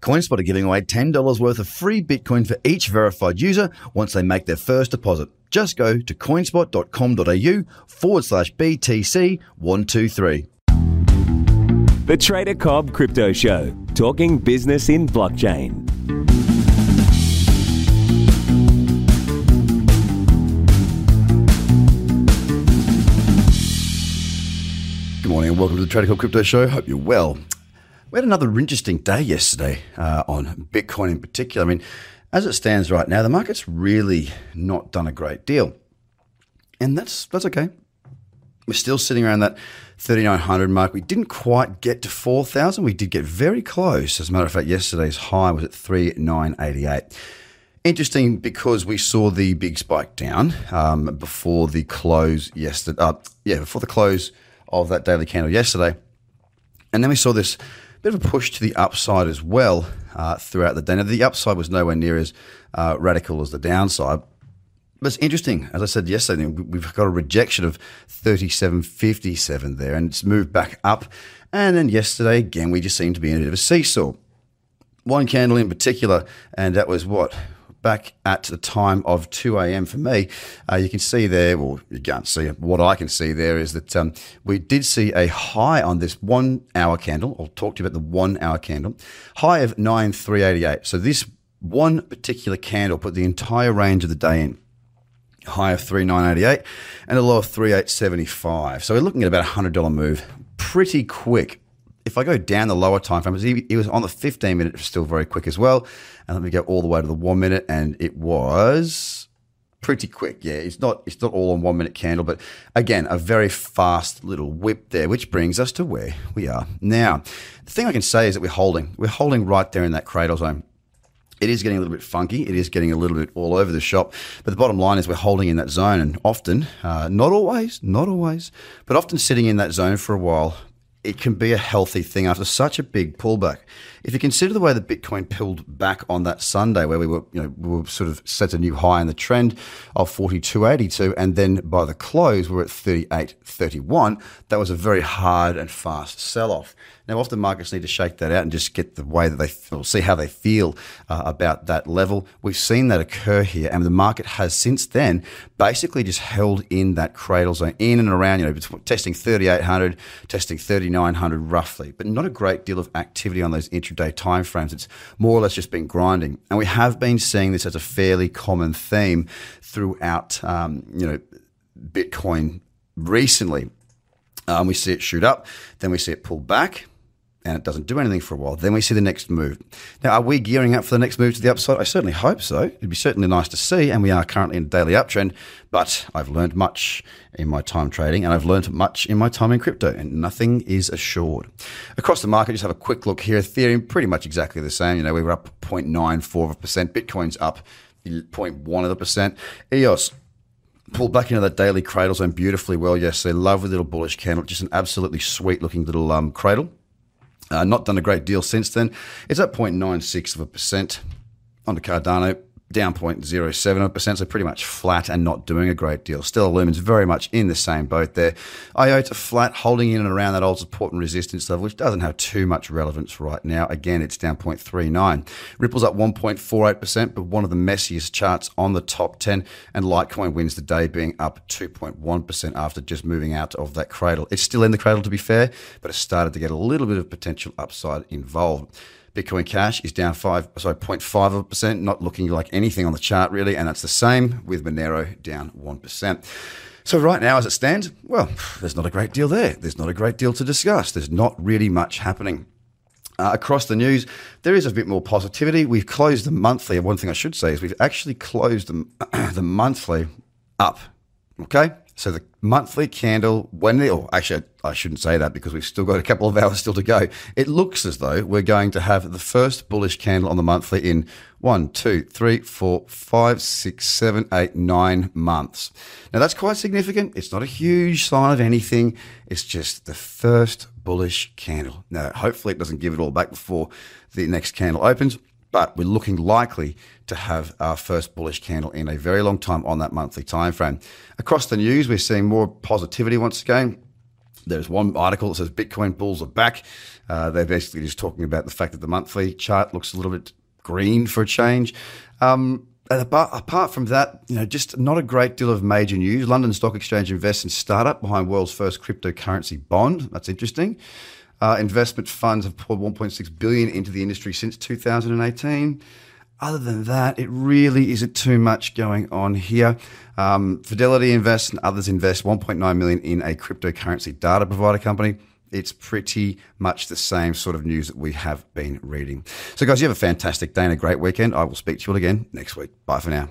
CoinSpot are giving away $10 worth of free Bitcoin for each verified user once they make their first deposit. Just go to coinspot.com.au forward slash BTC123. The Trader Cobb Crypto Show, talking business in blockchain. Good morning and welcome to the Trader Cobb Crypto Show. Hope you're well. We had another interesting day yesterday uh, on Bitcoin in particular. I mean, as it stands right now, the market's really not done a great deal. And that's that's okay. We're still sitting around that 3900 mark. We didn't quite get to 4000. We did get very close. As a matter of fact, yesterday's high was at 3988. Interesting because we saw the big spike down um, before the close yesterday. Uh, yeah, before the close of that daily candle yesterday. And then we saw this bit of a push to the upside as well uh, throughout the day. Now, the upside was nowhere near as uh, radical as the downside. But it's interesting, as I said yesterday, we've got a rejection of 37.57 there, and it's moved back up. And then yesterday, again, we just seemed to be in a bit of a seesaw. One candle in particular, and that was what? Back at the time of 2 a.m. for me, uh, you can see there, well, you can't see What I can see there is that um, we did see a high on this one hour candle. I'll talk to you about the one hour candle, high of 9388. So this one particular candle put the entire range of the day in. High of 3988 and a low of 3875. So we're looking at about a $100 move pretty quick if I go down the lower time frames, he, was on the 15 minute, still very quick as well. And let me go all the way to the one minute, and it was pretty quick. Yeah, it's not it's not all on one minute candle, but again, a very fast little whip there, which brings us to where we are now. The thing I can say is that we're holding. We're holding right there in that cradle zone. It is getting a little bit funky. It is getting a little bit all over the shop. But the bottom line is we're holding in that zone, and often, uh, not always, not always, but often sitting in that zone for a while it can be a healthy thing after such a big pullback. If you consider the way that Bitcoin pulled back on that Sunday, where we were, you know, we were sort of set a new high in the trend of 42.82, and then by the close we're at 38.31, that was a very hard and fast sell off. Now, often markets need to shake that out and just get the way that they feel, see how they feel uh, about that level. We've seen that occur here, and the market has since then basically just held in that cradle zone, in and around, you know, testing 3,800, testing 3,900 roughly, but not a great deal of activity on those intraday timeframes. It's more or less just been grinding, and we have been seeing this as a fairly common theme throughout, um, you know, Bitcoin recently. Um, we see it shoot up, then we see it pull back, and it doesn't do anything for a while. Then we see the next move. Now, are we gearing up for the next move to the upside? I certainly hope so. It'd be certainly nice to see, and we are currently in a daily uptrend. But I've learned much in my time trading, and I've learned much in my time in crypto, and nothing is assured. Across the market, just have a quick look here. Ethereum, pretty much exactly the same. You know, we were up 0.94 of a percent. Bitcoin's up 0.1 of a percent. EOS pulled back into that daily cradle zone beautifully well yesterday. Lovely little bullish candle, just an absolutely sweet looking little um, cradle. Uh, not done a great deal since then. It's at 0.96 of a percent on the Cardano down 0.07%, so pretty much flat and not doing a great deal. Stellar Lumen's very much in the same boat there. IOTA flat, holding in and around that old support and resistance level, which doesn't have too much relevance right now. Again, it's down 0.39. Ripple's up 1.48%, but one of the messiest charts on the top 10, and Litecoin wins the day, being up 2.1% after just moving out of that cradle. It's still in the cradle, to be fair, but it started to get a little bit of potential upside involved. Bitcoin Cash is down five, sorry, 0.5 percent, not looking like anything on the chart really, and that's the same with Monero down one percent. So right now, as it stands, well, there's not a great deal there. There's not a great deal to discuss. There's not really much happening. Uh, across the news, there is a bit more positivity. We've closed the monthly. One thing I should say is we've actually closed the, the monthly up. Okay, So the monthly candle, when the, oh, actually, I shouldn't say that because we've still got a couple of hours still to go. It looks as though we're going to have the first bullish candle on the monthly in one, two, three, four, five, six, seven, eight, nine months. Now that's quite significant. It's not a huge sign of anything. It's just the first bullish candle. Now, hopefully it doesn't give it all back before the next candle opens but we're looking likely to have our first bullish candle in a very long time on that monthly time frame. Across the news, we're seeing more positivity once again. There's one article that says Bitcoin bulls are back. Uh, they're basically just talking about the fact that the monthly chart looks a little bit green for a change. Um, apart, apart from that, you know, just not a great deal of major news. London Stock Exchange invests in startup behind world's first cryptocurrency bond. That's interesting. Uh, investment funds have poured 1.6 billion into the industry since 2018. Other than that, it really isn't too much going on here. Um, Fidelity invests and others invest 1.9 million in a cryptocurrency data provider company. It's pretty much the same sort of news that we have been reading. So, guys, you have a fantastic day and a great weekend. I will speak to you all again next week. Bye for now.